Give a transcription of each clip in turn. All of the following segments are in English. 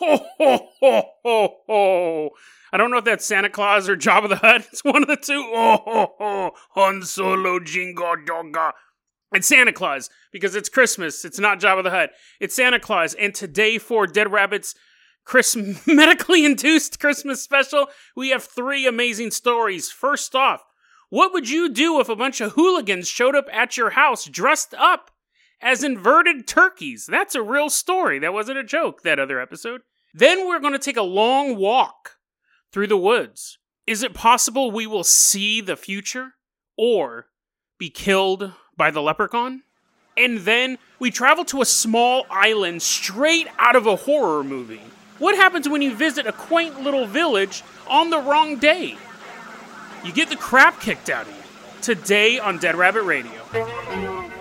Ho, ho, ho, ho. I don't know if that's Santa Claus or Jabba the Hutt. It's one of the two. Oh, ho, ho. Han Solo Jingo Donga. It's Santa Claus because it's Christmas. It's not Jabba the Hutt. It's Santa Claus. And today for Dead Rabbits Chris medically induced Christmas special, we have three amazing stories. First off, what would you do if a bunch of hooligans showed up at your house dressed up as inverted turkeys? That's a real story. That wasn't a joke, that other episode. Then we're going to take a long walk through the woods. Is it possible we will see the future or be killed by the leprechaun? And then we travel to a small island straight out of a horror movie. What happens when you visit a quaint little village on the wrong day? You get the crap kicked out of you. Today on Dead Rabbit Radio.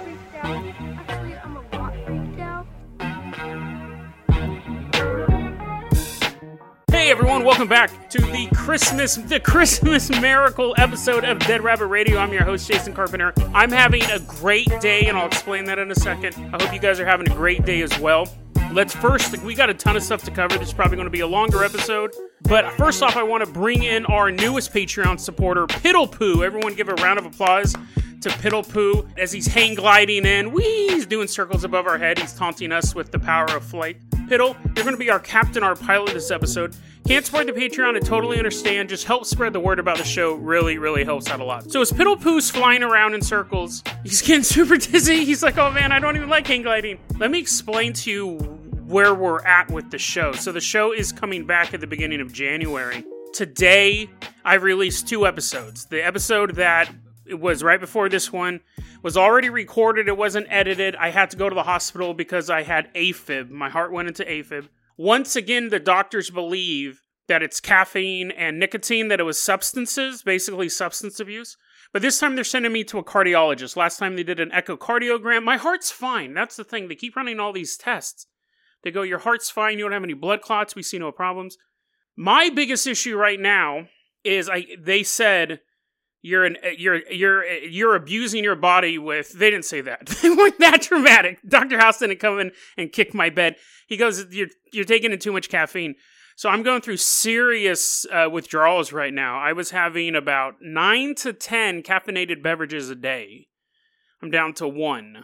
Hey everyone, welcome back to the Christmas the Christmas miracle episode of Dead Rabbit Radio. I'm your host Jason Carpenter. I'm having a great day and I'll explain that in a second. I hope you guys are having a great day as well. Let's first, we got a ton of stuff to cover. This is probably going to be a longer episode. But first off, I want to bring in our newest Patreon supporter, Piddle Poo. Everyone give a round of applause to Piddle Poo as he's hang gliding in. Whee! He's doing circles above our head. He's taunting us with the power of flight. Piddle, you're going to be our captain, our pilot this episode. Can't support the Patreon, I totally understand. Just help spread the word about the show. Really, really helps out a lot. So as Piddle Poo's flying around in circles, he's getting super dizzy. He's like, oh man, I don't even like hang gliding. Let me explain to you where we're at with the show. So the show is coming back at the beginning of January. Today, I released two episodes. The episode that it was right before this one was already recorded, it wasn't edited. I had to go to the hospital because I had AFib. My heart went into AFib. Once again, the doctors believe that it's caffeine and nicotine, that it was substances, basically substance abuse. But this time they're sending me to a cardiologist. Last time they did an echocardiogram. My heart's fine. That's the thing. They keep running all these tests. They go, Your heart's fine. You don't have any blood clots. We see no problems. My biggest issue right now is I they said you're an you're you're you're abusing your body with they didn't say that. They weren't that dramatic. Dr house didn't come in and kick my bed. He goes you're you're taking in too much caffeine. So i'm going through serious uh, withdrawals right now. I was having about 9 to 10 caffeinated beverages a day. I'm down to one.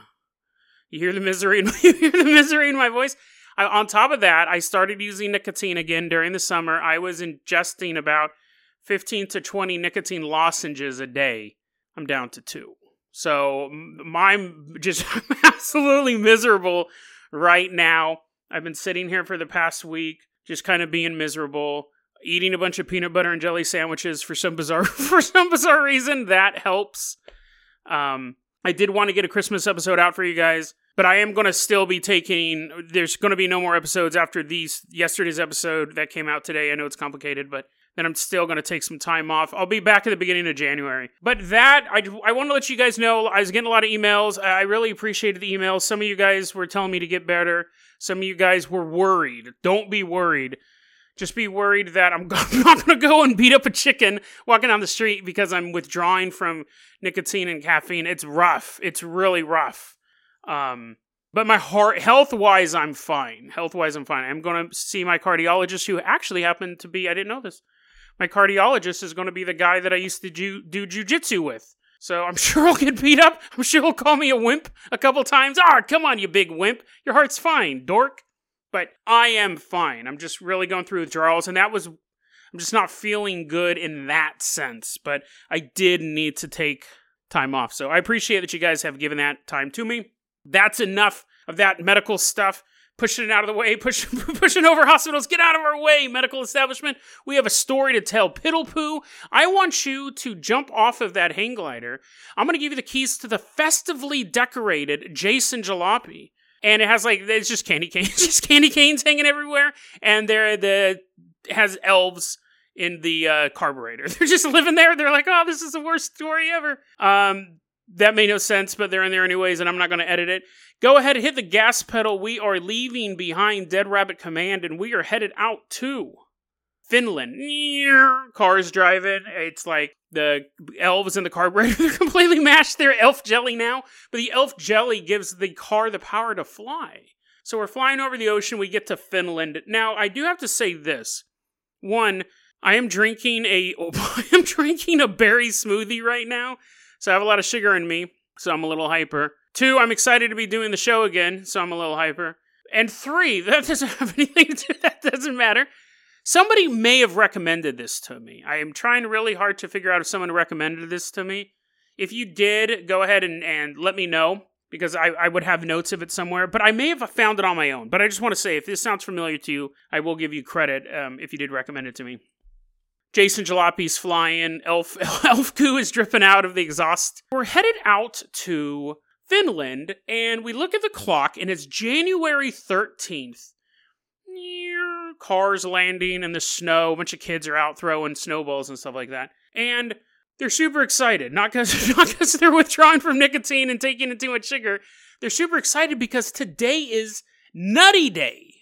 You hear the misery in, you hear the misery in my voice? I, on top of that i started using nicotine again during the summer. I was ingesting about 15 to 20 nicotine lozenges a day. I'm down to two. So I'm just absolutely miserable right now. I've been sitting here for the past week, just kind of being miserable, eating a bunch of peanut butter and jelly sandwiches for some bizarre for some bizarre reason. That helps. Um, I did want to get a Christmas episode out for you guys, but I am going to still be taking. There's going to be no more episodes after these yesterday's episode that came out today. I know it's complicated, but then I'm still going to take some time off. I'll be back at the beginning of January. But that, I, I want to let you guys know, I was getting a lot of emails. I really appreciated the emails. Some of you guys were telling me to get better. Some of you guys were worried. Don't be worried. Just be worried that I'm not going to go and beat up a chicken walking down the street because I'm withdrawing from nicotine and caffeine. It's rough. It's really rough. Um, but my heart, health wise, I'm fine. Health wise, I'm fine. I'm going to see my cardiologist, who actually happened to be, I didn't know this, my cardiologist is going to be the guy that I used to do, do jujitsu with. So I'm sure I'll get beat up. I'm sure he'll call me a wimp a couple times. Ah, come on, you big wimp. Your heart's fine, dork. But I am fine. I'm just really going through withdrawals, and that was. I'm just not feeling good in that sense. But I did need to take time off. So I appreciate that you guys have given that time to me. That's enough of that medical stuff pushing it out of the way, push, pushing over hospitals. Get out of our way, medical establishment. We have a story to tell. Piddle poo, I want you to jump off of that hang glider. I'm going to give you the keys to the festively decorated Jason Jalopy. And it has like, it's just candy canes, just candy canes hanging everywhere. And there, the, has elves in the uh, carburetor. They're just living there. They're like, oh, this is the worst story ever. Um, that made no sense, but they're in there anyways, and I'm not going to edit it. Go ahead hit the gas pedal. We are leaving behind Dead Rabbit Command, and we are headed out to Finland. Cars driving. It's like the elves in the carburetor. They're completely mashed. They're elf jelly now, but the elf jelly gives the car the power to fly. So we're flying over the ocean. We get to Finland. Now, I do have to say this. One, I am drinking a I am drinking a berry smoothie right now. So I have a lot of sugar in me, so I'm a little hyper. Two, I'm excited to be doing the show again, so I'm a little hyper. And three, that doesn't have anything to that doesn't matter. Somebody may have recommended this to me. I am trying really hard to figure out if someone recommended this to me. If you did, go ahead and, and let me know because I, I would have notes of it somewhere. But I may have found it on my own. But I just want to say, if this sounds familiar to you, I will give you credit um, if you did recommend it to me. Jason Jalopy's flying. Elf Elf goo is dripping out of the exhaust. We're headed out to Finland, and we look at the clock, and it's January 13th. Cars landing in the snow. A bunch of kids are out throwing snowballs and stuff like that. And they're super excited. Not because not because they're withdrawing from nicotine and taking in too much sugar. They're super excited because today is Nutty Day.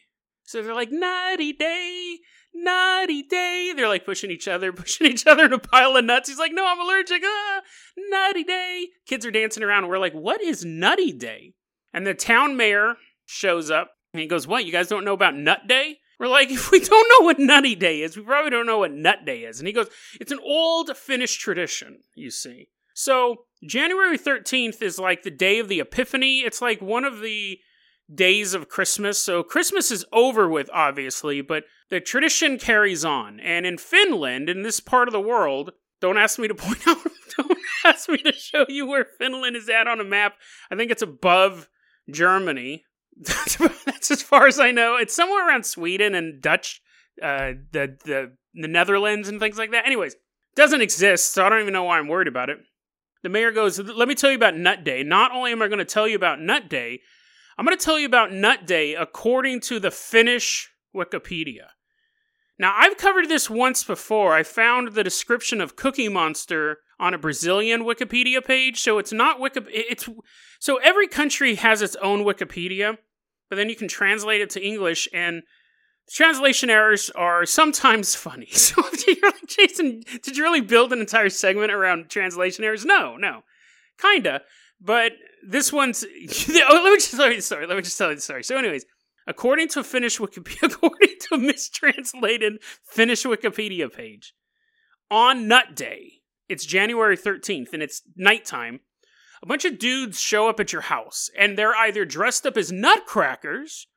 So they're like, Nutty Day, Nutty Day. They're like pushing each other, pushing each other in a pile of nuts. He's like, No, I'm allergic. Ah, Nutty Day. Kids are dancing around. We're like, What is Nutty Day? And the town mayor shows up and he goes, What? You guys don't know about Nut Day? We're like, if we don't know what Nutty Day is, we probably don't know what Nut Day is. And he goes, It's an old Finnish tradition, you see. So January 13th is like the day of the Epiphany. It's like one of the days of Christmas. So Christmas is over with, obviously, but the tradition carries on. And in Finland, in this part of the world, don't ask me to point out, don't ask me to show you where Finland is at on a map. I think it's above Germany. That's as far as I know. It's somewhere around Sweden and Dutch, uh, the the the Netherlands and things like that. Anyways, doesn't exist, so I don't even know why I'm worried about it. The mayor goes, "Let me tell you about Nut Day. Not only am I going to tell you about Nut Day, I'm going to tell you about Nut Day according to the Finnish Wikipedia." Now, I've covered this once before. I found the description of Cookie Monster on a Brazilian Wikipedia page, so it's not Wiki. It's so every country has its own Wikipedia, but then you can translate it to English, and translation errors are sometimes funny. So you're like, Jason, did you really build an entire segment around translation errors? No, no, kinda. But this one's. oh, let me just tell you the story. Let me just tell you the story. So, anyways, according to Finnish Wikipedia, according to mistranslated Finnish Wikipedia page, on Nut Day, it's January 13th and it's nighttime. A bunch of dudes show up at your house and they're either dressed up as nutcrackers.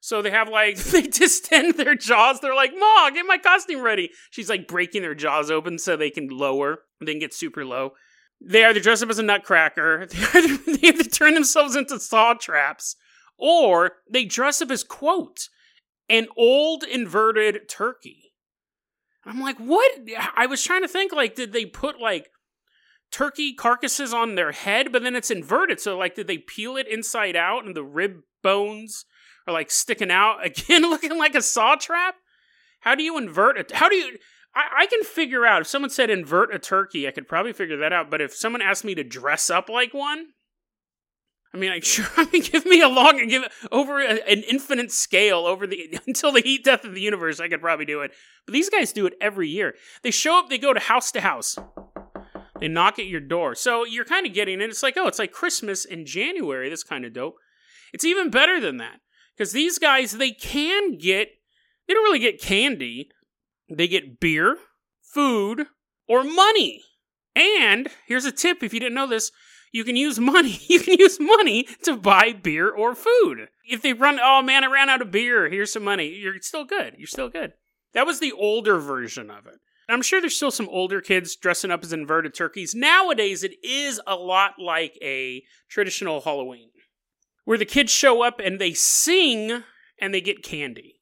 So they have like, they distend their jaws. They're like, Ma, get my costume ready. She's like breaking their jaws open so they can lower, then get super low. They either dress up as a nutcracker, they either, they either turn themselves into saw traps, or they dress up as, quote, an old inverted turkey. I'm like, what? I was trying to think, like, did they put like turkey carcasses on their head, but then it's inverted? So, like, did they peel it inside out and the rib bones are like sticking out again, looking like a saw trap? How do you invert it? How do you? I, I can figure out if someone said invert a turkey, I could probably figure that out. But if someone asked me to dress up like one, I mean, like, sure. I mean, give me a long, and give over a, an infinite scale over the until the heat death of the universe. I could probably do it, but these guys do it every year. They show up. They go to house to house. They knock at your door. So you're kind of getting it. It's like, oh, it's like Christmas in January. That's kind of dope. It's even better than that because these guys they can get. They don't really get candy. They get beer, food, or money. And here's a tip if you didn't know this you can use money. You can use money to buy beer or food. If they run, oh man, I ran out of beer. Here's some money. You're still good. You're still good. That was the older version of it. I'm sure there's still some older kids dressing up as inverted turkeys. Nowadays, it is a lot like a traditional Halloween, where the kids show up and they sing and they get candy.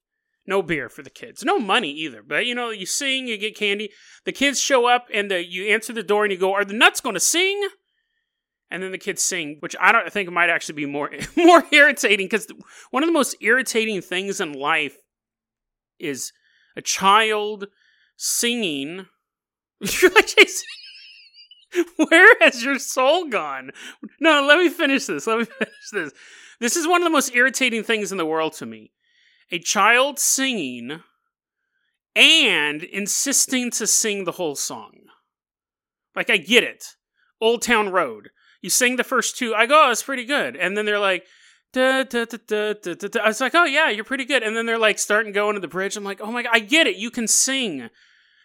No beer for the kids. No money either. But you know, you sing, you get candy. The kids show up and the, you answer the door and you go, Are the nuts going to sing? and then the kids sing, which I don't think might actually be more more irritating because one of the most irritating things in life is a child singing. Where has your soul gone? No, let me finish this. Let me finish this. This is one of the most irritating things in the world to me. A child singing and insisting to sing the whole song. Like, I get it. Old Town Road. You sing the first two. I go, oh, it's pretty good. And then they're like, Da, da, da, da, da, da. I was like, oh yeah, you're pretty good. And then they're like starting going to the bridge. I'm like, oh my god, I get it. You can sing.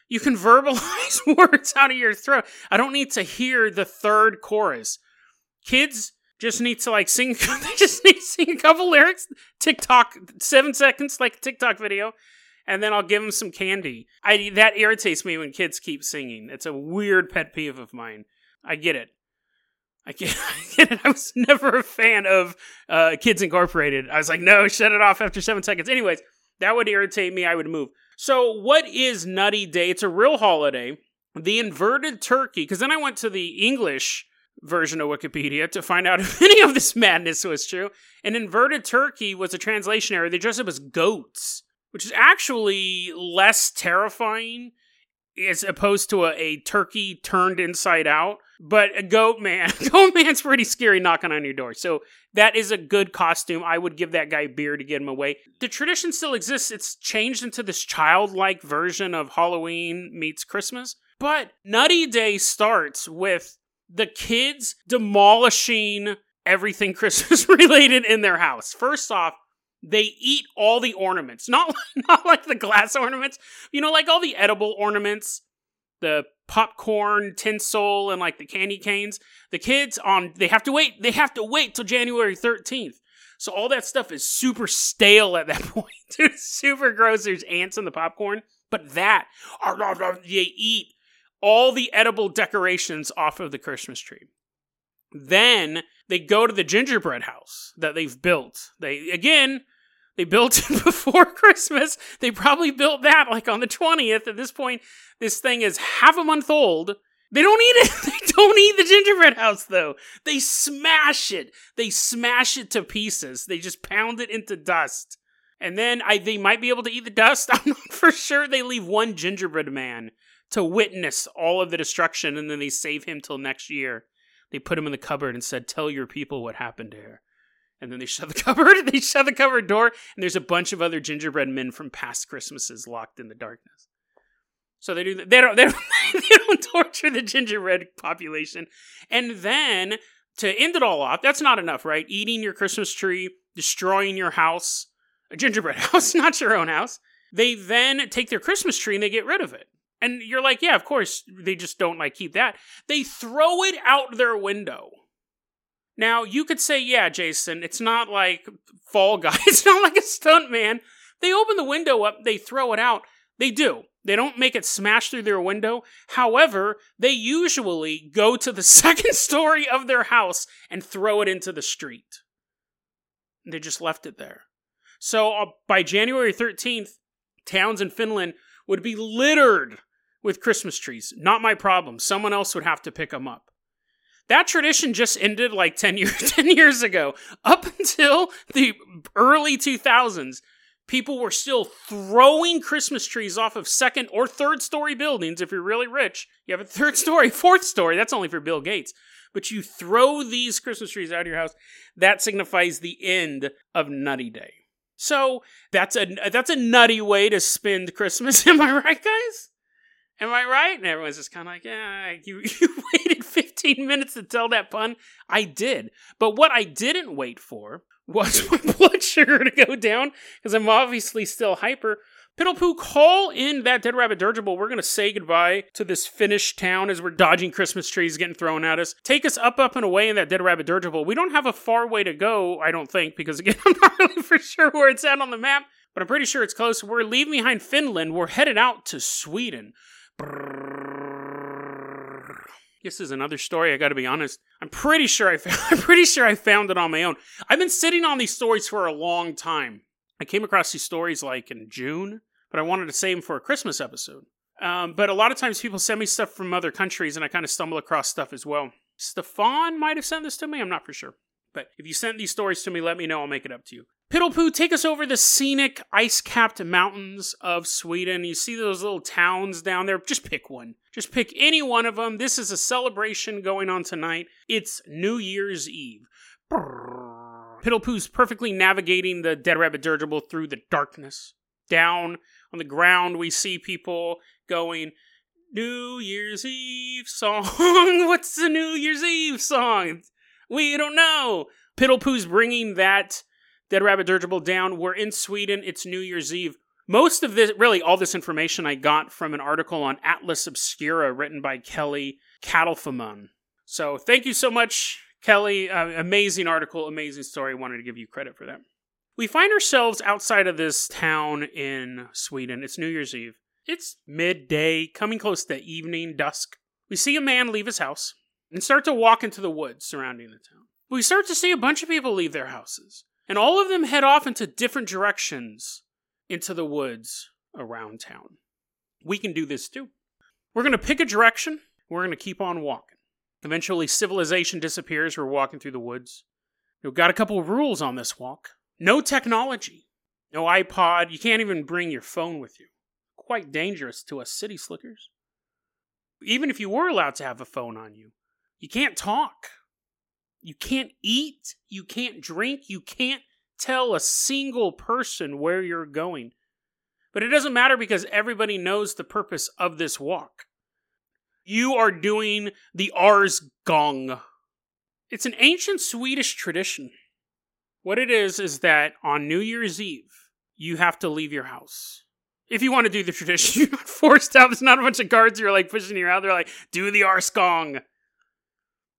You can verbalize words out of your throat. I don't need to hear the third chorus. Kids just need to like sing. they just need to sing a couple lyrics. TikTok, seven seconds, like a TikTok video, and then I'll give them some candy. I that irritates me when kids keep singing. It's a weird pet peeve of mine. I get it. I get, I get it. I was never a fan of uh, Kids Incorporated. I was like, no, shut it off after seven seconds. Anyways, that would irritate me. I would move. So, what is Nutty Day? It's a real holiday. The inverted turkey, because then I went to the English version of Wikipedia to find out if any of this madness was true. An inverted turkey was a translation error. They dressed up as goats, which is actually less terrifying as opposed to a, a turkey turned inside out. But a goat man, goat man's pretty scary knocking on your door. So that is a good costume. I would give that guy beer to get him away. The tradition still exists. It's changed into this childlike version of Halloween meets Christmas. But Nutty Day starts with the kids demolishing everything Christmas related in their house. First off, they eat all the ornaments, not not like the glass ornaments, you know, like all the edible ornaments, the popcorn, tinsel, and like the candy canes. The kids on they have to wait. They have to wait till January thirteenth. So all that stuff is super stale at that point. It's super gross. There's ants in the popcorn, but that they eat all the edible decorations off of the Christmas tree. Then they go to the gingerbread house that they've built. They again, they built it before Christmas. They probably built that like on the 20th. At this point, this thing is half a month old. They don't eat it. They don't eat the gingerbread house though. They smash it. They smash it to pieces. They just pound it into dust. And then I, they might be able to eat the dust. I'm not for sure. They leave one gingerbread man to witness all of the destruction, and then they save him till next year. They put him in the cupboard and said, "Tell your people what happened here." And then they shut the cupboard. They shut the cupboard door, and there's a bunch of other gingerbread men from past Christmases locked in the darkness. So they do. They don't. They don't, they don't torture the gingerbread population, and then to end it all off, that's not enough, right? Eating your Christmas tree, destroying your house, a gingerbread house, not your own house. They then take their Christmas tree and they get rid of it. And you're like, yeah, of course, they just don't like keep that. They throw it out their window. Now, you could say, yeah, Jason, it's not like Fall Guy. It's not like a stunt man. They open the window up, they throw it out. They do. They don't make it smash through their window. However, they usually go to the second story of their house and throw it into the street. They just left it there. So uh, by January 13th, towns in Finland would be littered with Christmas trees. Not my problem. Someone else would have to pick them up. That tradition just ended like 10 years 10 years ago. Up until the early 2000s, people were still throwing Christmas trees off of second or third story buildings if you're really rich. You have a third story, fourth story, that's only for Bill Gates. But you throw these Christmas trees out of your house, that signifies the end of Nutty Day. So, that's a that's a nutty way to spend Christmas, am I right, guys? Am I right? And everyone's just kind of like, yeah, you, you waited 15 minutes to tell that pun. I did. But what I didn't wait for was my blood sugar to go down because I'm obviously still hyper. Piddlepoo, call in that Dead Rabbit Dirigible. We're going to say goodbye to this Finnish town as we're dodging Christmas trees getting thrown at us. Take us up, up, and away in that Dead Rabbit Dirigible. We don't have a far way to go, I don't think, because again, I'm not really for sure where it's at on the map, but I'm pretty sure it's close. We're leaving behind Finland. We're headed out to Sweden. This is another story. I got to be honest. I'm pretty sure I found, I'm pretty sure I found it on my own. I've been sitting on these stories for a long time. I came across these stories like in June, but I wanted to save them for a Christmas episode. Um, but a lot of times people send me stuff from other countries, and I kind of stumble across stuff as well. Stefan might have sent this to me. I'm not for sure. But if you sent these stories to me, let me know. I'll make it up to you. Piddlepoo, take us over the scenic, ice capped mountains of Sweden. You see those little towns down there? Just pick one. Just pick any one of them. This is a celebration going on tonight. It's New Year's Eve. Piddlepoo's perfectly navigating the Dead Rabbit Dirigible through the darkness. Down on the ground, we see people going, New Year's Eve song. What's the New Year's Eve song? We don't know. Piddlepoo's bringing that Dead Rabbit dirigible down. We're in Sweden. It's New Year's Eve. Most of this, really, all this information I got from an article on Atlas Obscura written by Kelly Catalfamo. So thank you so much, Kelly. Uh, amazing article, amazing story. Wanted to give you credit for that. We find ourselves outside of this town in Sweden. It's New Year's Eve. It's midday, coming close to evening, dusk. We see a man leave his house and start to walk into the woods surrounding the town. We start to see a bunch of people leave their houses, and all of them head off into different directions into the woods around town. We can do this too. We're going to pick a direction, we're going to keep on walking. Eventually, civilization disappears. We're walking through the woods. We've got a couple rules on this walk no technology, no iPod. You can't even bring your phone with you. Quite dangerous to us city slickers. Even if you were allowed to have a phone on you, you can't talk. You can't eat. You can't drink. You can't tell a single person where you're going. But it doesn't matter because everybody knows the purpose of this walk. You are doing the Ars Gong. It's an ancient Swedish tradition. What it is is that on New Year's Eve, you have to leave your house. If you want to do the tradition, you're not forced out. It's not a bunch of guards who are like pushing you out. They're like, do the Arsgång.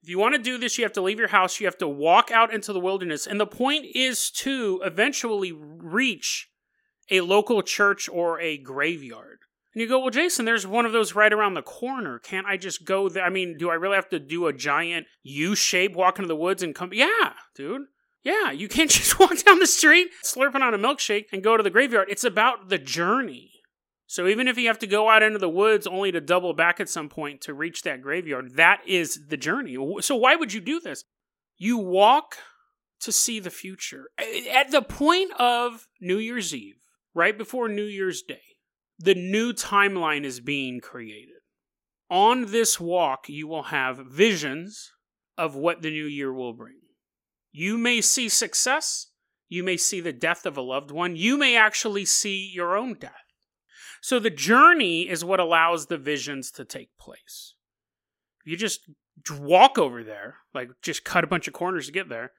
If you want to do this, you have to leave your house. You have to walk out into the wilderness. And the point is to eventually reach a local church or a graveyard. And you go, well, Jason, there's one of those right around the corner. Can't I just go there? I mean, do I really have to do a giant U shape walk into the woods and come? Yeah, dude. Yeah, you can't just walk down the street slurping on a milkshake and go to the graveyard. It's about the journey. So even if you have to go out into the woods only to double back at some point to reach that graveyard, that is the journey. So why would you do this? You walk to see the future. At the point of New Year's Eve, right before New Year's Day, the new timeline is being created. On this walk, you will have visions of what the new year will bring. You may see success, you may see the death of a loved one, you may actually see your own death. So the journey is what allows the visions to take place. You just walk over there, like just cut a bunch of corners to get there,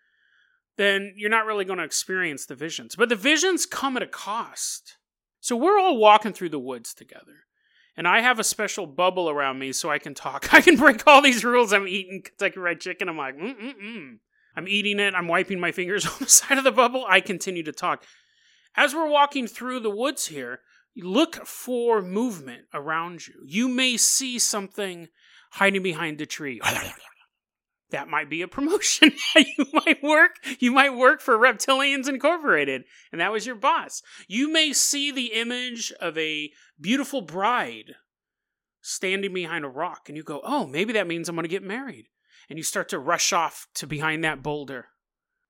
then you're not really going to experience the visions. But the visions come at a cost. So we're all walking through the woods together. And I have a special bubble around me so I can talk. I can break all these rules. I'm eating Kentucky Fried Chicken. I'm like, mm-mm-mm. I'm eating it. I'm wiping my fingers on the side of the bubble. I continue to talk. As we're walking through the woods here, look for movement around you. You may see something hiding behind a tree. that might be a promotion. you might work, you might work for Reptilians Incorporated, and that was your boss. You may see the image of a beautiful bride standing behind a rock, and you go, "Oh, maybe that means I'm going to get married." And you start to rush off to behind that boulder,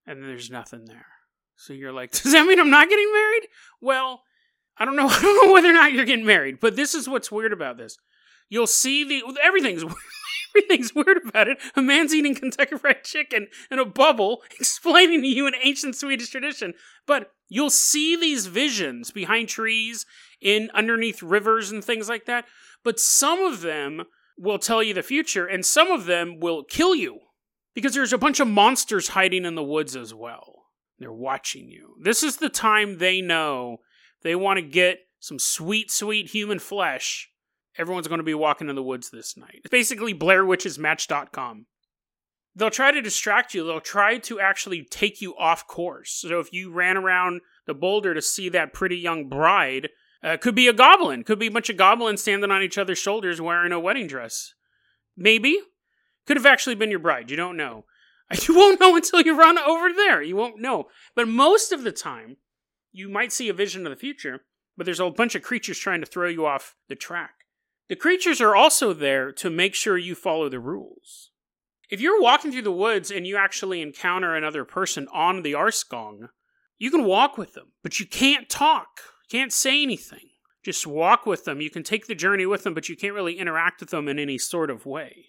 and there's nothing there. So you're like, "Does that mean I'm not getting married?" Well, I don't know. I don't know whether or not you're getting married, but this is what's weird about this. You'll see the everything's everything's weird about it. A man's eating Kentucky Fried Chicken in a bubble, explaining to you an ancient Swedish tradition. But you'll see these visions behind trees, in underneath rivers and things like that. But some of them will tell you the future, and some of them will kill you because there's a bunch of monsters hiding in the woods as well. They're watching you. This is the time they know they want to get some sweet, sweet human flesh, everyone's going to be walking in the woods this night. It's basically BlairWitchesMatch.com. They'll try to distract you. They'll try to actually take you off course. So if you ran around the boulder to see that pretty young bride, uh, could be a goblin. Could be a bunch of goblins standing on each other's shoulders wearing a wedding dress. Maybe. Could have actually been your bride. You don't know. You won't know until you run over there. You won't know. But most of the time, you might see a vision of the future, but there's a bunch of creatures trying to throw you off the track. The creatures are also there to make sure you follow the rules. If you're walking through the woods and you actually encounter another person on the Arsgång, you can walk with them, but you can't talk. Can't say anything. Just walk with them. You can take the journey with them, but you can't really interact with them in any sort of way.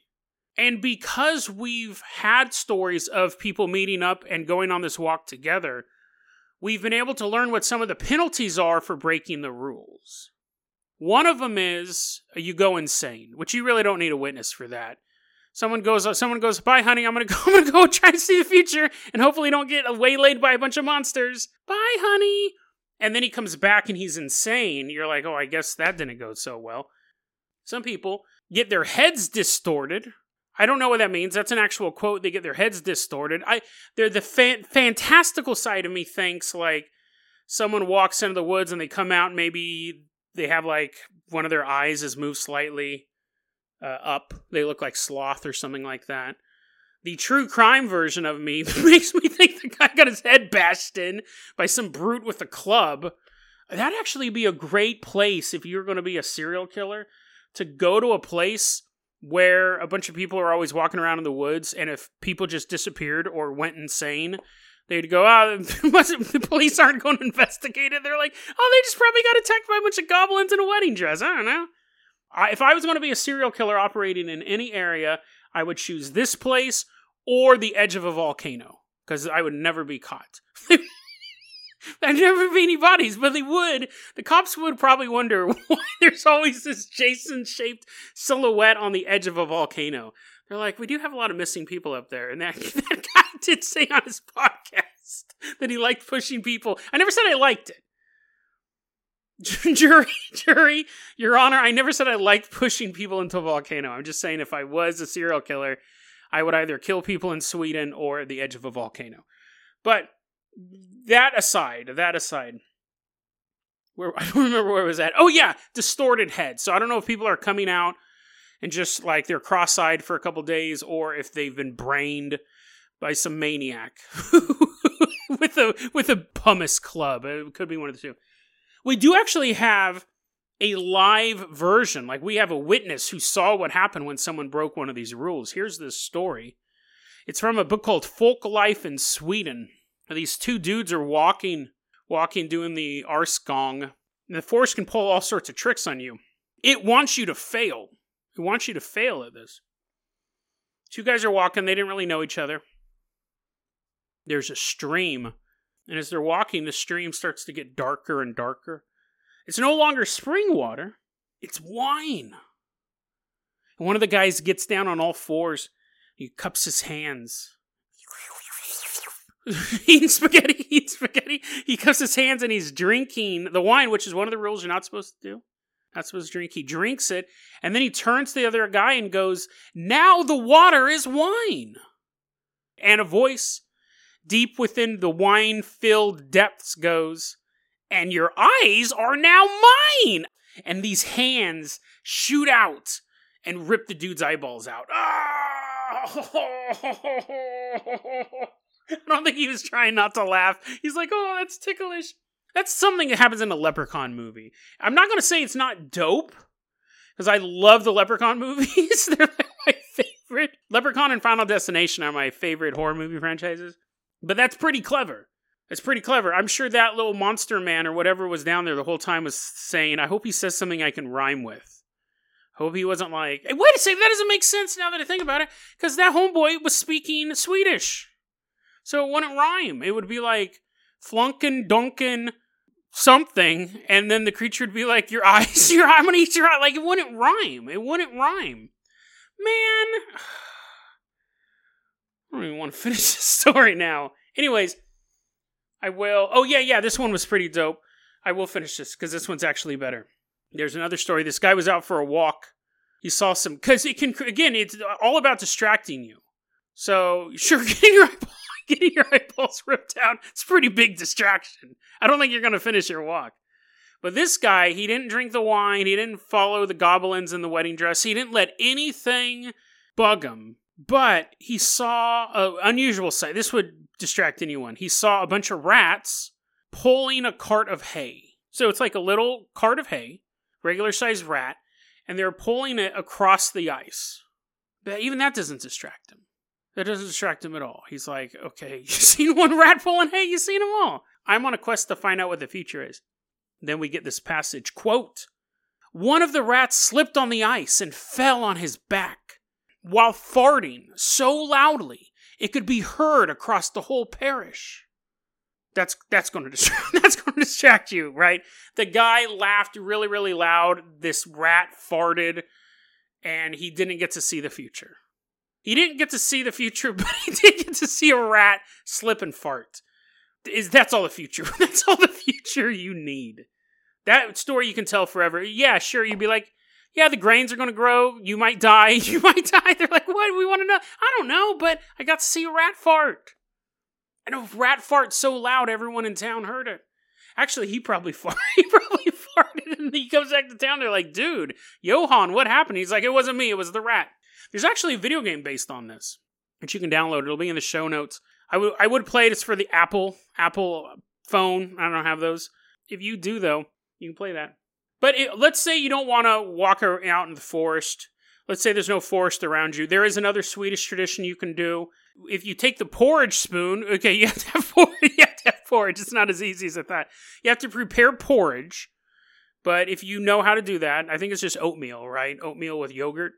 And because we've had stories of people meeting up and going on this walk together, we've been able to learn what some of the penalties are for breaking the rules. One of them is uh, you go insane, which you really don't need a witness for that. Someone goes, uh, someone goes, bye, honey. I'm gonna go. I'm gonna go try to see the future, and hopefully don't get waylaid by a bunch of monsters. Bye, honey. And then he comes back and he's insane. You're like, oh, I guess that didn't go so well. Some people get their heads distorted. I don't know what that means. That's an actual quote. They get their heads distorted. I, they're the fan- fantastical side of me thinks like someone walks into the woods and they come out. And maybe they have like one of their eyes is moved slightly uh, up. They look like sloth or something like that. The true crime version of me makes me think the guy got his head bashed in by some brute with a club. That'd actually be a great place if you're going to be a serial killer to go to a place where a bunch of people are always walking around in the woods, and if people just disappeared or went insane, they'd go, "Ah, oh, the police aren't going to investigate it." They're like, "Oh, they just probably got attacked by a bunch of goblins in a wedding dress." I don't know. I, if I was going to be a serial killer operating in any area, I would choose this place or the edge of a volcano because I would never be caught. There'd never be any bodies, but they would. The cops would probably wonder why there's always this Jason shaped silhouette on the edge of a volcano. They're like, we do have a lot of missing people up there. And that, that guy did say on his podcast that he liked pushing people. I never said I liked it. jury, jury, Your Honor, I never said I liked pushing people into a volcano. I'm just saying if I was a serial killer, I would either kill people in Sweden or the edge of a volcano. But that aside, that aside, where I don't remember where it was at. Oh yeah, distorted head. So I don't know if people are coming out and just like they're cross-eyed for a couple days, or if they've been brained by some maniac with a with a pumice club. It could be one of the two. We do actually have a live version. Like we have a witness who saw what happened when someone broke one of these rules. Here's this story. It's from a book called Folk Life in Sweden. These two dudes are walking, walking, doing the Arsgång. And the force can pull all sorts of tricks on you. It wants you to fail. It wants you to fail at this. Two guys are walking. They didn't really know each other. There's a stream and as they're walking, the stream starts to get darker and darker. It's no longer spring water, it's wine. And one of the guys gets down on all fours. He cups his hands. eating spaghetti, eating spaghetti. He cups his hands and he's drinking the wine, which is one of the rules you're not supposed to do. Not supposed to drink. He drinks it, and then he turns to the other guy and goes, Now the water is wine. And a voice deep within the wine filled depths goes, and your eyes are now mine! And these hands shoot out and rip the dude's eyeballs out. Ah! I don't think he was trying not to laugh. He's like, oh, that's ticklish. That's something that happens in a Leprechaun movie. I'm not going to say it's not dope, because I love the Leprechaun movies. They're like my favorite. Leprechaun and Final Destination are my favorite horror movie franchises. But that's pretty clever. It's pretty clever. I'm sure that little monster man or whatever was down there the whole time was saying, I hope he says something I can rhyme with. Hope he wasn't like, hey, wait a second, that doesn't make sense now that I think about it, because that homeboy was speaking Swedish. So it wouldn't rhyme. It would be like flunkin' dunkin' something, and then the creature would be like, Your eyes, your I'm gonna eat your eye. Like it wouldn't rhyme. It wouldn't rhyme. Man. I don't even want to finish this story now. Anyways, I will. Oh, yeah, yeah, this one was pretty dope. I will finish this because this one's actually better. There's another story. This guy was out for a walk. He saw some, because it can, again, it's all about distracting you. So, sure, getting your, eyeball, getting your eyeballs ripped out, it's a pretty big distraction. I don't think you're going to finish your walk. But this guy, he didn't drink the wine. He didn't follow the goblins in the wedding dress. He didn't let anything bug him but he saw an unusual sight. This would distract anyone. He saw a bunch of rats pulling a cart of hay. So it's like a little cart of hay, regular sized rat, and they're pulling it across the ice. But even that doesn't distract him. That doesn't distract him at all. He's like, okay, you've seen one rat pulling hay? you've seen them all. I'm on a quest to find out what the future is. Then we get this passage quote, One of the rats slipped on the ice and fell on his back while farting so loudly it could be heard across the whole parish. That's that's going to distract, that's going to distract you, right? The guy laughed really really loud. This rat farted, and he didn't get to see the future. He didn't get to see the future, but he did get to see a rat slip and fart. Is that's all the future? that's all the future you need. That story you can tell forever. Yeah, sure. You'd be like, yeah, the grains are going to grow. You might die. You might die. They're like, what? Do we want to know. I don't know, but I got to see a rat fart. And a rat fart so loud, everyone in town heard it. Actually, he probably farted. he probably farted, and he comes back to town. They're like, dude, Johan, what happened? He's like, it wasn't me. It was the rat. There's actually a video game based on this, which you can download. It'll be in the show notes. I would I would play this for the Apple Apple phone. I don't have those. If you do though, you can play that. But it, let's say you don't want to walk out in the forest. Let's say there's no forest around you. There is another Swedish tradition you can do. If you take the porridge spoon, okay, you have to have porridge. You have to have porridge. It's not as easy as I thought. You have to prepare porridge. But if you know how to do that, I think it's just oatmeal, right? Oatmeal with yogurt.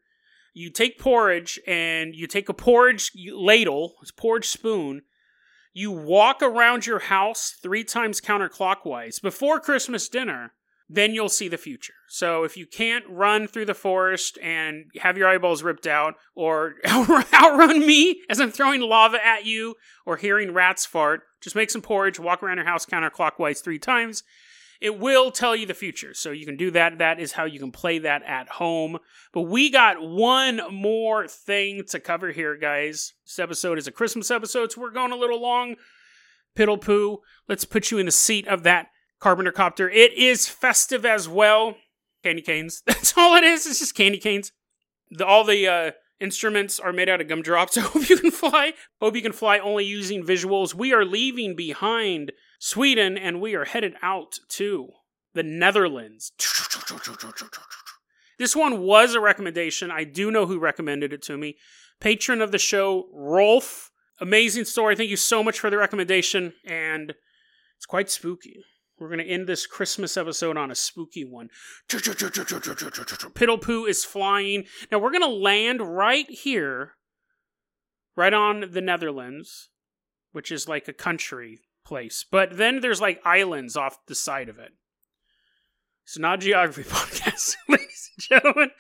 You take porridge and you take a porridge ladle, porridge spoon. You walk around your house three times counterclockwise before Christmas dinner then you'll see the future. So if you can't run through the forest and have your eyeballs ripped out, or outrun me as I'm throwing lava at you, or hearing rats fart, just make some porridge, walk around your house counterclockwise three times. It will tell you the future. So you can do that. That is how you can play that at home. But we got one more thing to cover here, guys. This episode is a Christmas episode, so we're going a little long. Piddle poo. Let's put you in the seat of that Carpenter Copter. It is festive as well. Candy canes. That's all it is. It's just candy canes. The, all the uh, instruments are made out of gumdrops. I hope you can fly. Hope you can fly only using visuals. We are leaving behind Sweden and we are headed out to the Netherlands. This one was a recommendation. I do know who recommended it to me. Patron of the show, Rolf. Amazing story. Thank you so much for the recommendation. And it's quite spooky. We're going to end this Christmas episode on a spooky one. Piddle Poo is flying. Now we're going to land right here, right on the Netherlands, which is like a country place. But then there's like islands off the side of it. It's not geography podcast, ladies and gentlemen.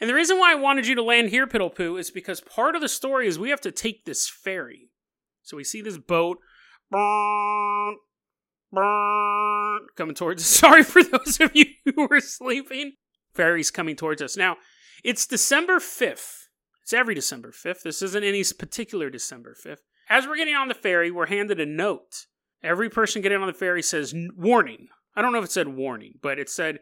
And the reason why I wanted you to land here, Piddle Poo, is because part of the story is we have to take this ferry. So we see this boat coming towards us. Sorry for those of you who were sleeping. Ferry's coming towards us. Now, it's December 5th. It's every December 5th. This isn't any particular December 5th. As we're getting on the ferry, we're handed a note. Every person getting on the ferry says, warning. I don't know if it said warning, but it said,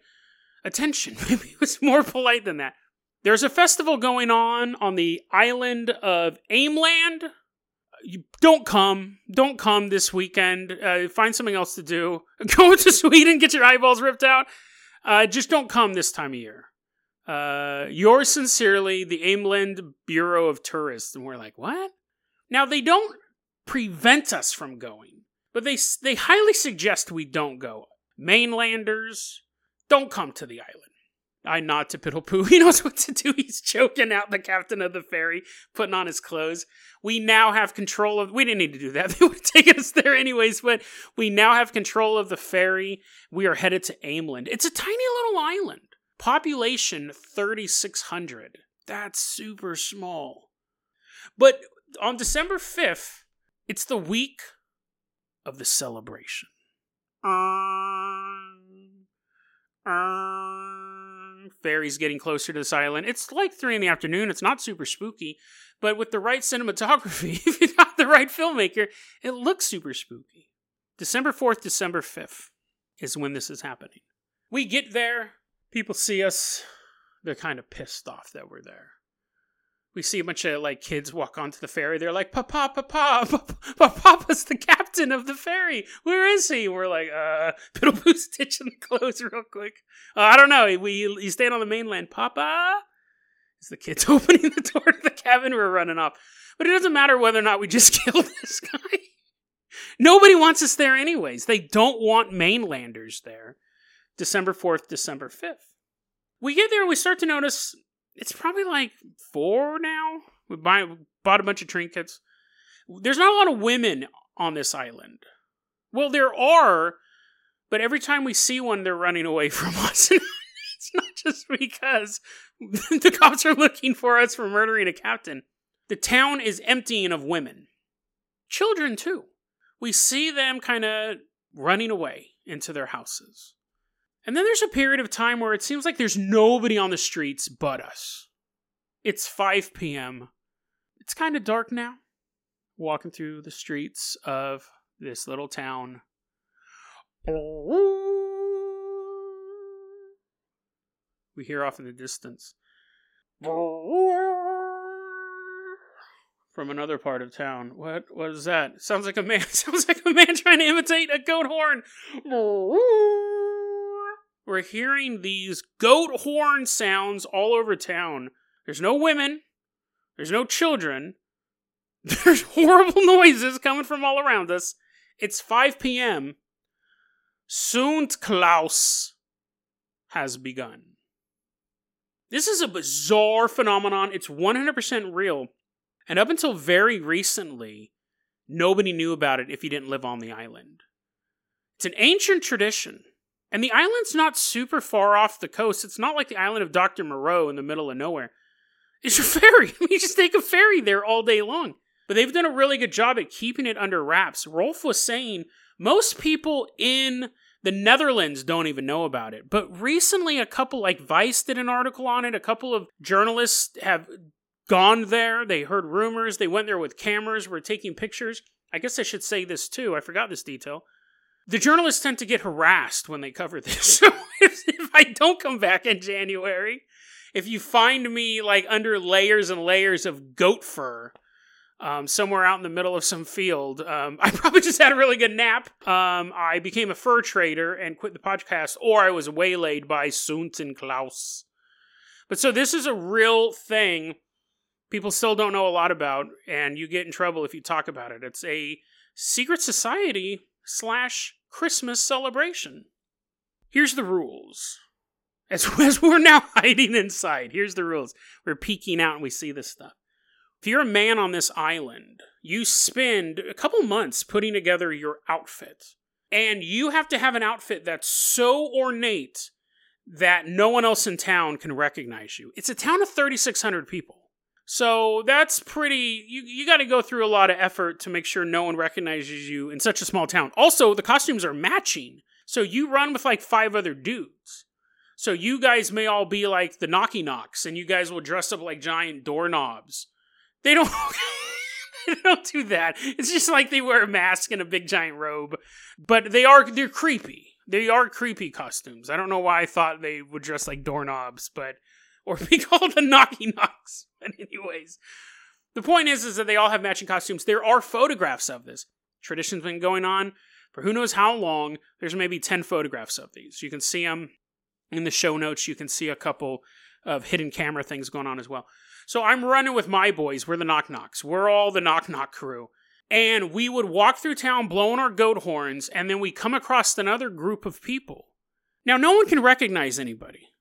attention. Maybe it was more polite than that. There's a festival going on on the island of Ameland. you don't come. Don't come this weekend. Uh, find something else to do. Go to Sweden, get your eyeballs ripped out. Uh, just don't come this time of year. Uh, yours sincerely, the Ameland Bureau of Tourists. And we're like, what? Now, they don't prevent us from going, but they, they highly suggest we don't go. Mainlanders, don't come to the island. I nod to Piddlepoo. He knows what to do. He's choking out the captain of the ferry, putting on his clothes. We now have control of. We didn't need to do that. They would have taken us there anyways. But we now have control of the ferry. We are headed to Ameland. It's a tiny little island. Population thirty six hundred. That's super small. But on December fifth, it's the week of the celebration. Um, um, Ferry's getting closer to this island. It's like three in the afternoon. It's not super spooky, but with the right cinematography, if you got the right filmmaker, it looks super spooky. December 4th, December 5th is when this is happening. We get there, people see us, they're kind of pissed off that we're there we see a bunch of like kids walk onto the ferry. They're like, "Papa, Papa, Papa, Papa's the captain of the ferry. Where is he?" We're like, "Uh, Piddlepoo's stitching the clothes real quick. Uh, I don't know. We you stand on the mainland, Papa." Is the kids opening the door to the cabin? We're running off, but it doesn't matter whether or not we just killed this guy. Nobody wants us there, anyways. They don't want mainlanders there. December fourth, December fifth. We get there, we start to notice it's probably like four now. We buy, bought a bunch of trinkets. There's not a lot of women on this island. Well, there are, but every time we see one, they're running away from us. it's not just because the cops are looking for us for murdering a captain. the town is emptying of women. Children, too. We see them kind of running away into their houses. And then there's a period of time where it seems like there's nobody on the streets but us. It's 5 p.m. It's kind of dark now. Walking through the streets of this little town. We hear off in the distance from another part of town. What what is that? Sounds like a man. Sounds like a man trying to imitate a goat horn. We're hearing these goat horn sounds all over town. There's no women. There's no children. There's horrible noises coming from all around us. It's 5 p.m. Klaus has begun. This is a bizarre phenomenon. It's 100% real. And up until very recently, nobody knew about it if you didn't live on the island. It's an ancient tradition. And the island's not super far off the coast. It's not like the island of Dr. Moreau in the middle of nowhere. It's a ferry. you just take a ferry there all day long. But they've done a really good job at keeping it under wraps. Rolf was saying most people in the Netherlands don't even know about it. But recently, a couple, like Vice did an article on it. A couple of journalists have gone there. They heard rumors. They went there with cameras, were taking pictures. I guess I should say this too. I forgot this detail. The journalists tend to get harassed when they cover this. So if, if I don't come back in January, if you find me like under layers and layers of goat fur, um, somewhere out in the middle of some field. Um, I probably just had a really good nap. Um, I became a fur trader and quit the podcast, or I was waylaid by Sunt and Klaus. But so this is a real thing people still don't know a lot about, and you get in trouble if you talk about it. It's a secret society slash Christmas celebration. Here's the rules. As, as we're now hiding inside, here's the rules. We're peeking out and we see this stuff. If you're a man on this island, you spend a couple months putting together your outfit. And you have to have an outfit that's so ornate that no one else in town can recognize you. It's a town of 3,600 people. So that's pretty. You you got to go through a lot of effort to make sure no one recognizes you in such a small town. Also, the costumes are matching, so you run with like five other dudes. So you guys may all be like the Knocky Knocks, and you guys will dress up like giant doorknobs. They don't. they don't do that. It's just like they wear a mask and a big giant robe, but they are they're creepy. They are creepy costumes. I don't know why I thought they would dress like doorknobs, but or be called the Knocky Knocks. But anyways, the point is, is that they all have matching costumes. There are photographs of this. Tradition's been going on for who knows how long. There's maybe ten photographs of these. You can see them in the show notes. You can see a couple of hidden camera things going on as well. So I'm running with my boys. We're the Knock Knocks. We're all the Knock Knock crew. And we would walk through town blowing our goat horns, and then we come across another group of people. Now, no one can recognize anybody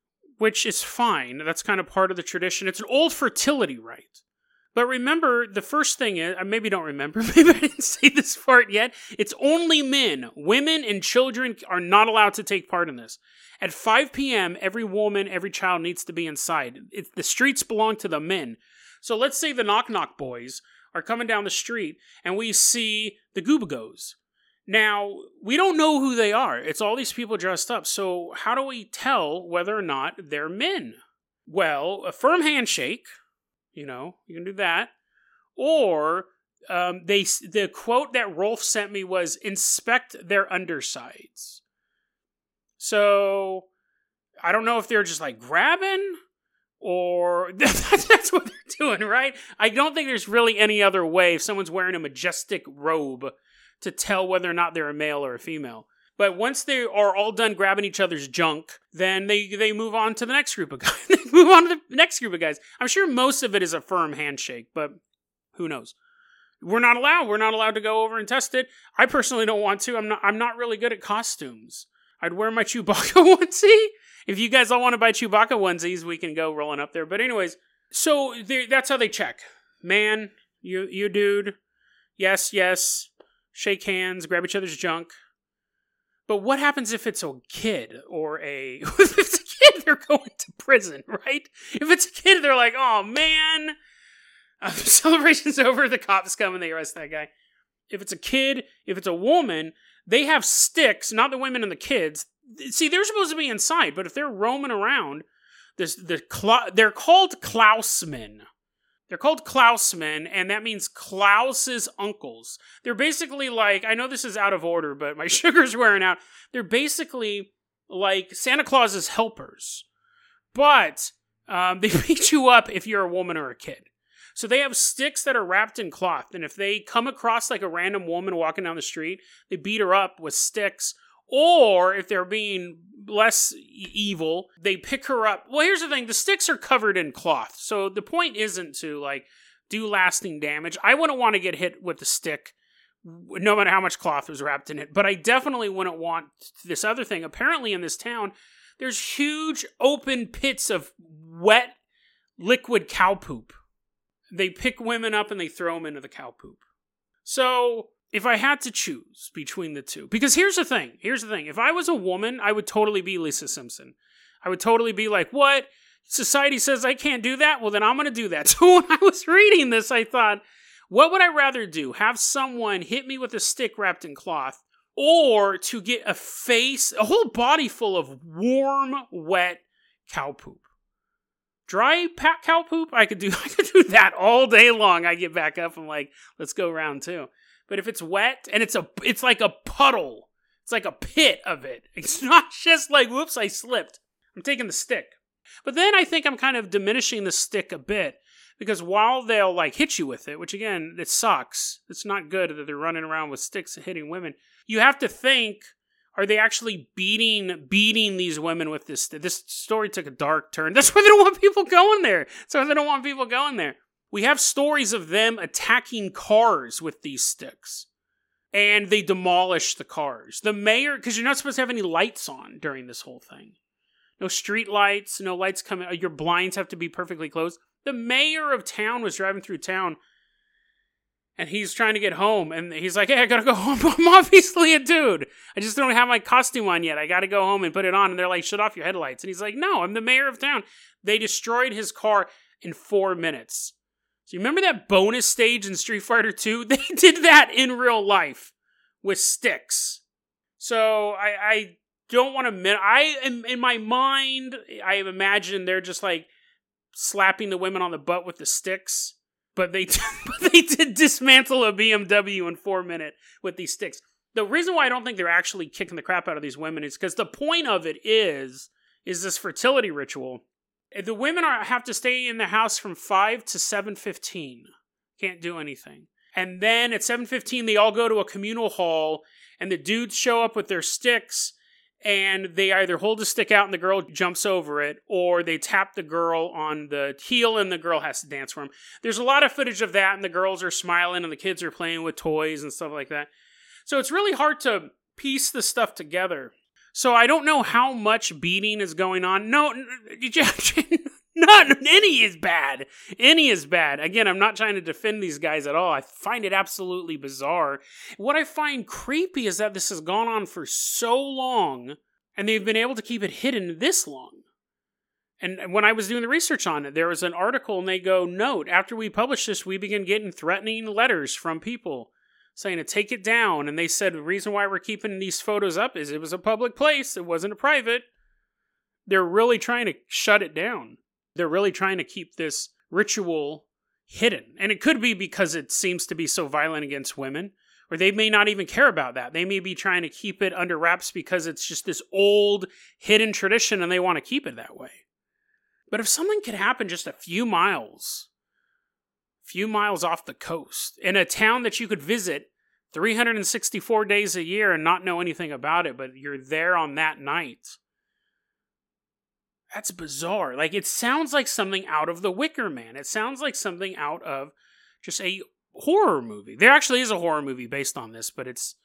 which is fine. That's kind of part of the tradition. It's an old fertility rite. But remember, the first thing is, I maybe don't remember, maybe I didn't say this part yet. It's only men. Women and children are not allowed to take part in this. At 5 p.m., every woman, every child needs to be inside. It, the streets belong to the men. So let's say the Knock Knock boys are coming down the street and we see the Goobagos. Now, we don't know who they are. It's all these people dressed up. So, how do we tell whether or not they're men? Well, a firm handshake, you know, you can do that. Or um, they the quote that Rolf sent me was inspect their undersides. So, I don't know if they're just like grabbing or that's what they're doing, right? I don't think there's really any other way if someone's wearing a majestic robe to tell whether or not they're a male or a female. But once they are all done grabbing each other's junk, then they they move on to the next group of guys. they move on to the next group of guys. I'm sure most of it is a firm handshake, but who knows? We're not allowed. We're not allowed to go over and test it. I personally don't want to. I'm not. I'm not really good at costumes. I'd wear my Chewbacca onesie. If you guys all want to buy Chewbacca onesies, we can go rolling up there. But anyways, so that's how they check. Man, you you dude. Yes, yes shake hands, grab each other's junk. But what happens if it's a kid or a if it's a kid they're going to prison, right? If it's a kid they're like, "Oh man, Uh, celebration's over, the cops come and they arrest that guy. If it's a kid, if it's a woman, they have sticks, not the women and the kids. See, they're supposed to be inside, but if they're roaming around, this the they're called Klausmen. They're called Klausmen, and that means Klaus's uncles. They're basically like I know this is out of order, but my sugar's wearing out. They're basically like Santa Claus's helpers, but um, they beat you up if you're a woman or a kid. So they have sticks that are wrapped in cloth, and if they come across like a random woman walking down the street, they beat her up with sticks. Or if they're being less evil, they pick her up. Well, here's the thing: the sticks are covered in cloth, so the point isn't to like do lasting damage. I wouldn't want to get hit with the stick no matter how much cloth was wrapped in it. But I definitely wouldn't want this other thing. Apparently, in this town, there's huge open pits of wet liquid cow poop. They pick women up and they throw them into the cow poop. So, if I had to choose between the two, because here's the thing here's the thing. If I was a woman, I would totally be Lisa Simpson. I would totally be like, what? Society says I can't do that? Well, then I'm going to do that. So, when I was reading this, I thought, what would I rather do? Have someone hit me with a stick wrapped in cloth or to get a face, a whole body full of warm, wet cow poop. Dry cow poop, I could do I could do that all day long. I get back up, I'm like, let's go round two. But if it's wet and it's a it's like a puddle, it's like a pit of it. It's not just like, whoops, I slipped. I'm taking the stick. But then I think I'm kind of diminishing the stick a bit because while they'll like hit you with it, which again, it sucks. It's not good that they're running around with sticks and hitting women you have to think are they actually beating beating these women with this this story took a dark turn that's why they don't want people going there so they don't want people going there we have stories of them attacking cars with these sticks. And they demolish the cars. The mayor because you're not supposed to have any lights on during this whole thing. No street lights no lights coming uh, your blinds have to be perfectly closed. The mayor of town was driving through town and he's trying to get home and he's like hey i gotta go home. I'm obviously a dude. I just don't have my costume on yet. I gotta go home and put it on. And they're like shut off your headlights. And he's like no i'm the mayor of town. They destroyed his car in four minutes you remember that bonus stage in street fighter 2 they did that in real life with sticks so i i don't want to i am in my mind i imagine they're just like slapping the women on the butt with the sticks but they they did dismantle a BMW in four minutes with these sticks. The reason why I don't think they're actually kicking the crap out of these women is because the point of it is is this fertility ritual. The women are have to stay in the house from five to seven fifteen. Can't do anything. And then at seven fifteen, they all go to a communal hall, and the dudes show up with their sticks and they either hold a stick out and the girl jumps over it, or they tap the girl on the heel and the girl has to dance for them. There's a lot of footage of that, and the girls are smiling and the kids are playing with toys and stuff like that. So it's really hard to piece the stuff together. So I don't know how much beating is going on. No, not any is bad. Any is bad. Again, I'm not trying to defend these guys at all. I find it absolutely bizarre. What I find creepy is that this has gone on for so long and they've been able to keep it hidden this long. And when I was doing the research on it, there was an article and they go, Note, after we published this, we began getting threatening letters from people saying to take it down. And they said the reason why we're keeping these photos up is it was a public place, it wasn't a private. They're really trying to shut it down. They're really trying to keep this ritual hidden. And it could be because it seems to be so violent against women, or they may not even care about that. They may be trying to keep it under wraps because it's just this old hidden tradition and they want to keep it that way. But if something could happen just a few miles, few miles off the coast, in a town that you could visit 364 days a year and not know anything about it, but you're there on that night that's bizarre. Like it sounds like something out of The Wicker Man. It sounds like something out of just a horror movie. There actually is a horror movie based on this, but it's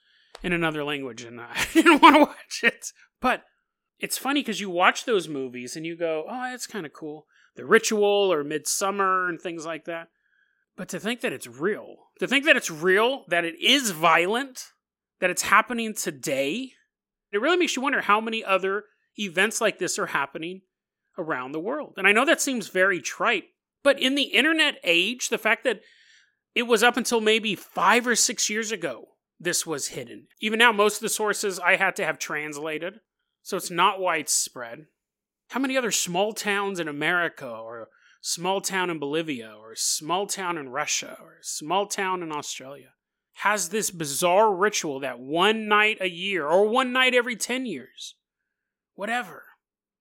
in another language, and I didn't want to watch it. But it's funny because you watch those movies and you go, "Oh, that's kind of cool." The Ritual or Midsommar and things like that. But to think that it's real, to think that it's real, that it is violent, that it's happening today, it really makes you wonder how many other events like this are happening around the world. And I know that seems very trite, But in the internet age, the fact that it was up until maybe five or six years ago this was hidden. Even now, most of the sources I had to have translated, so it's not widespread. How many other small towns in America, or small town in Bolivia, or small town in Russia, or small town in Australia has this bizarre ritual that one night a year, or one night every 10 years, whatever,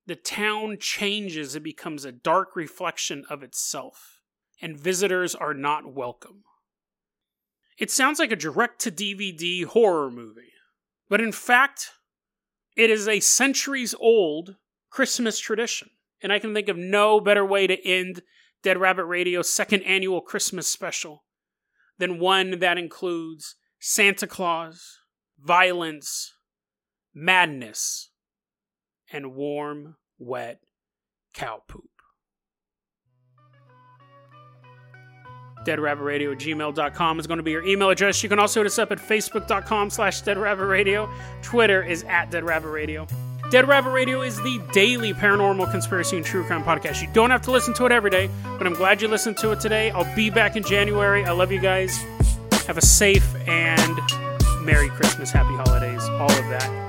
the town changes, it becomes a dark reflection of itself, and visitors are not welcome. It sounds like a direct to DVD horror movie, but in fact, it is a centuries old Christmas tradition. And I can think of no better way to end Dead Rabbit Radio's second annual Christmas special than one that includes Santa Claus, violence, madness, and warm, wet cow poop. deadrabbitradio at gmail.com is going to be your email address. You can also hit us up at facebook.com slash deadrabbitradio. Twitter is at deadrabbitradio. Dead Rabbit Radio is the daily paranormal conspiracy and true crime podcast. You don't have to listen to it every day, but I'm glad you listened to it today. I'll be back in January. I love you guys. Have a safe and Merry Christmas, Happy Holidays, all of that.